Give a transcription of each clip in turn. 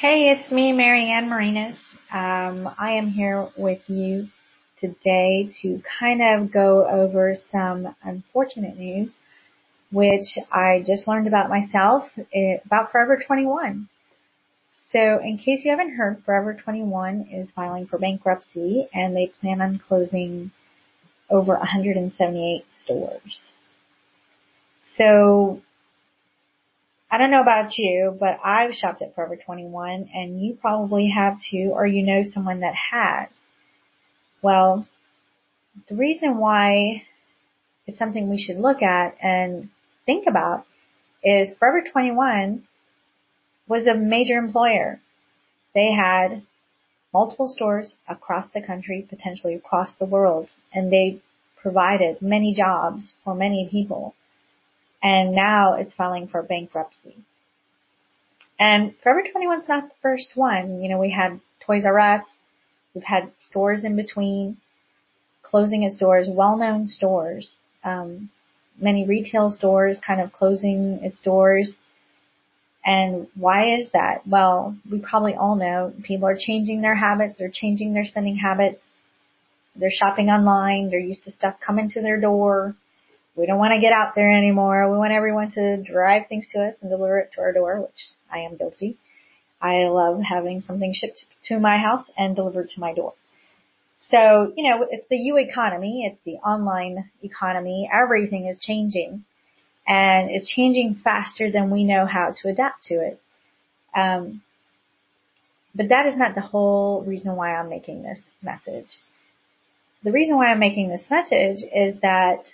Hey, it's me, Marianne Marinas. Um, I am here with you today to kind of go over some unfortunate news, which I just learned about myself eh, about Forever 21. So in case you haven't heard, Forever 21 is filing for bankruptcy and they plan on closing over 178 stores. So I don't know about you, but I've shopped at Forever 21 and you probably have too, or you know someone that has. Well, the reason why it's something we should look at and think about is Forever 21 was a major employer. They had multiple stores across the country, potentially across the world, and they provided many jobs for many people and now it's filing for bankruptcy. And Forever 21's not the first one. You know, we had Toys R Us, we've had stores in between, closing its doors, well-known stores, um, many retail stores kind of closing its doors. And why is that? Well, we probably all know people are changing their habits, they're changing their spending habits, they're shopping online, they're used to stuff coming to their door, we don't want to get out there anymore. We want everyone to drive things to us and deliver it to our door, which I am guilty. I love having something shipped to my house and delivered to my door. So, you know, it's the U economy. It's the online economy. Everything is changing and it's changing faster than we know how to adapt to it. Um, but that is not the whole reason why I'm making this message. The reason why I'm making this message is that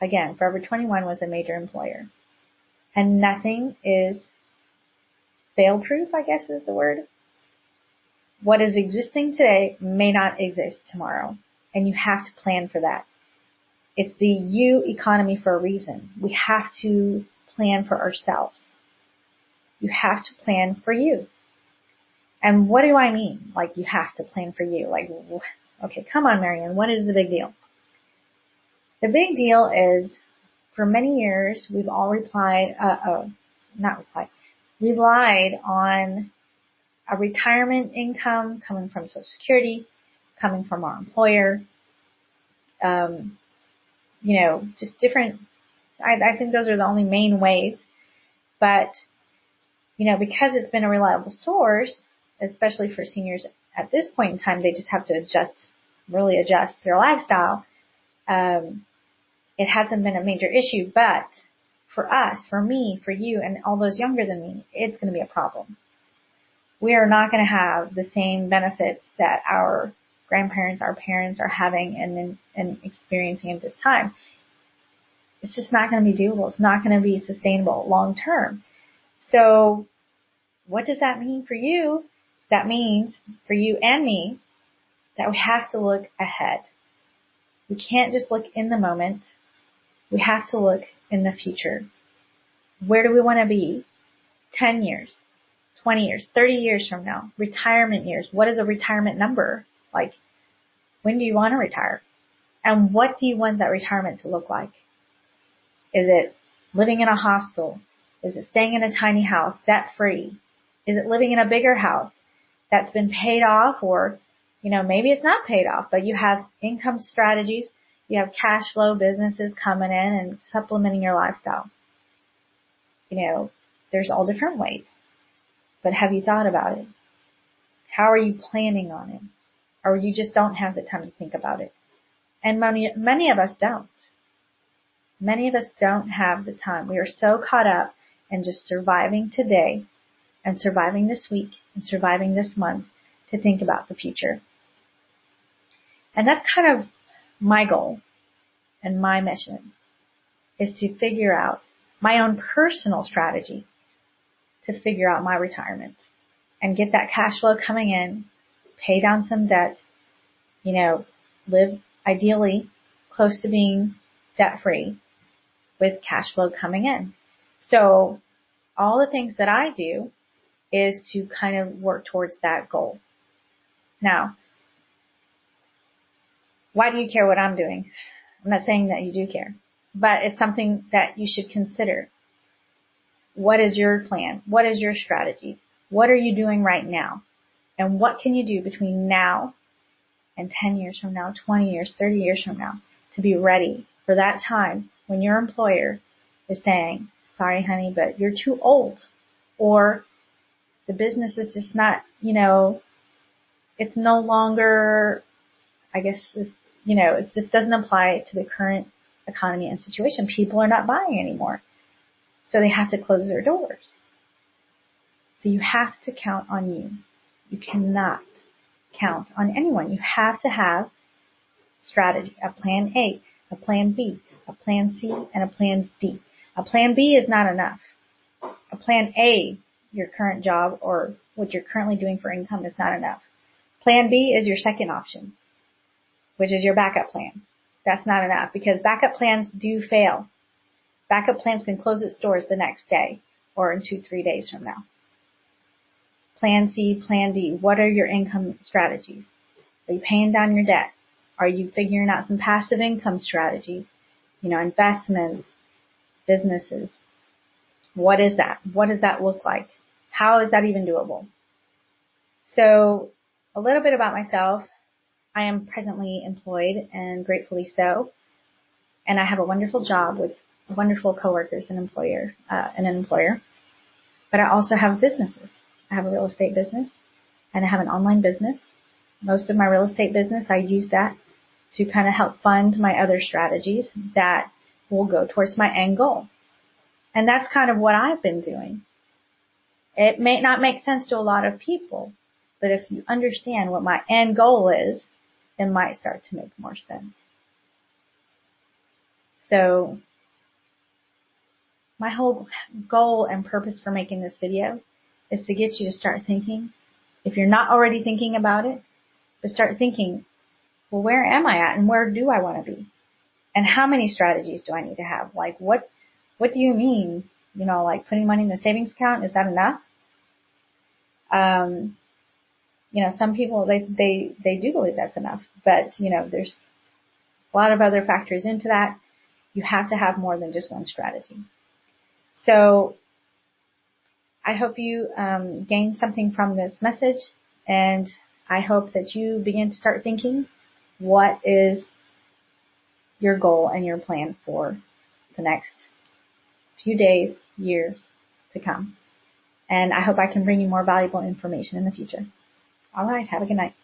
Again, Forever 21 was a major employer. And nothing is fail proof, I guess is the word. What is existing today may not exist tomorrow. And you have to plan for that. It's the U economy for a reason. We have to plan for ourselves. You have to plan for you. And what do I mean? Like you have to plan for you. Like, okay, come on, Marianne, what is the big deal? The big deal is for many years we've all replied, uh, uh, not replied, relied on a retirement income coming from Social Security, coming from our employer, um, you know, just different. I, I think those are the only main ways, but you know, because it's been a reliable source, especially for seniors at this point in time, they just have to adjust, really adjust their lifestyle. Um, it hasn't been a major issue, but for us, for me, for you, and all those younger than me, it's going to be a problem. We are not going to have the same benefits that our grandparents, our parents are having and, and experiencing at this time. It's just not going to be doable. It's not going to be sustainable long term. So what does that mean for you? That means for you and me that we have to look ahead. We can't just look in the moment we have to look in the future. Where do we want to be 10 years, 20 years, 30 years from now? Retirement years. What is a retirement number? Like, when do you want to retire? And what do you want that retirement to look like? Is it living in a hostel? Is it staying in a tiny house, debt free? Is it living in a bigger house that's been paid off or, you know, maybe it's not paid off, but you have income strategies you have cash flow businesses coming in and supplementing your lifestyle. You know, there's all different ways. But have you thought about it? How are you planning on it? Or you just don't have the time to think about it. And many, many of us don't. Many of us don't have the time. We are so caught up in just surviving today and surviving this week and surviving this month to think about the future. And that's kind of my goal and my mission is to figure out my own personal strategy to figure out my retirement and get that cash flow coming in, pay down some debt, you know, live ideally close to being debt free with cash flow coming in. So all the things that I do is to kind of work towards that goal. Now, why do you care what I'm doing? I'm not saying that you do care, but it's something that you should consider. What is your plan? What is your strategy? What are you doing right now? And what can you do between now and 10 years from now, 20 years, 30 years from now to be ready for that time when your employer is saying, sorry honey, but you're too old or the business is just not, you know, it's no longer, I guess, you know, it just doesn't apply to the current economy and situation. People are not buying anymore. So they have to close their doors. So you have to count on you. You cannot count on anyone. You have to have strategy, a plan A, a plan B, a plan C, and a plan D. A plan B is not enough. A plan A, your current job or what you're currently doing for income is not enough. Plan B is your second option, which is your backup plan. That's not enough because backup plans do fail. Backup plans can close its doors the next day or in two, three days from now. Plan C, Plan D. What are your income strategies? Are you paying down your debt? Are you figuring out some passive income strategies? You know, investments, businesses. What is that? What does that look like? How is that even doable? So a little bit about myself. I am presently employed and gratefully so. And I have a wonderful job with wonderful coworkers and employer, uh, and an employer. But I also have businesses. I have a real estate business and I have an online business. Most of my real estate business, I use that to kind of help fund my other strategies that will go towards my end goal. And that's kind of what I've been doing. It may not make sense to a lot of people, but if you understand what my end goal is, it might start to make more sense. So my whole goal and purpose for making this video is to get you to start thinking. If you're not already thinking about it, but start thinking, well, where am I at and where do I want to be? And how many strategies do I need to have? Like what, what do you mean? You know, like putting money in the savings account, is that enough? Um, you know, some people, they, they, they do believe that's enough, but you know, there's a lot of other factors into that. You have to have more than just one strategy. So I hope you um, gain something from this message and I hope that you begin to start thinking what is your goal and your plan for the next few days, years to come. And I hope I can bring you more valuable information in the future. All right. Have a good night.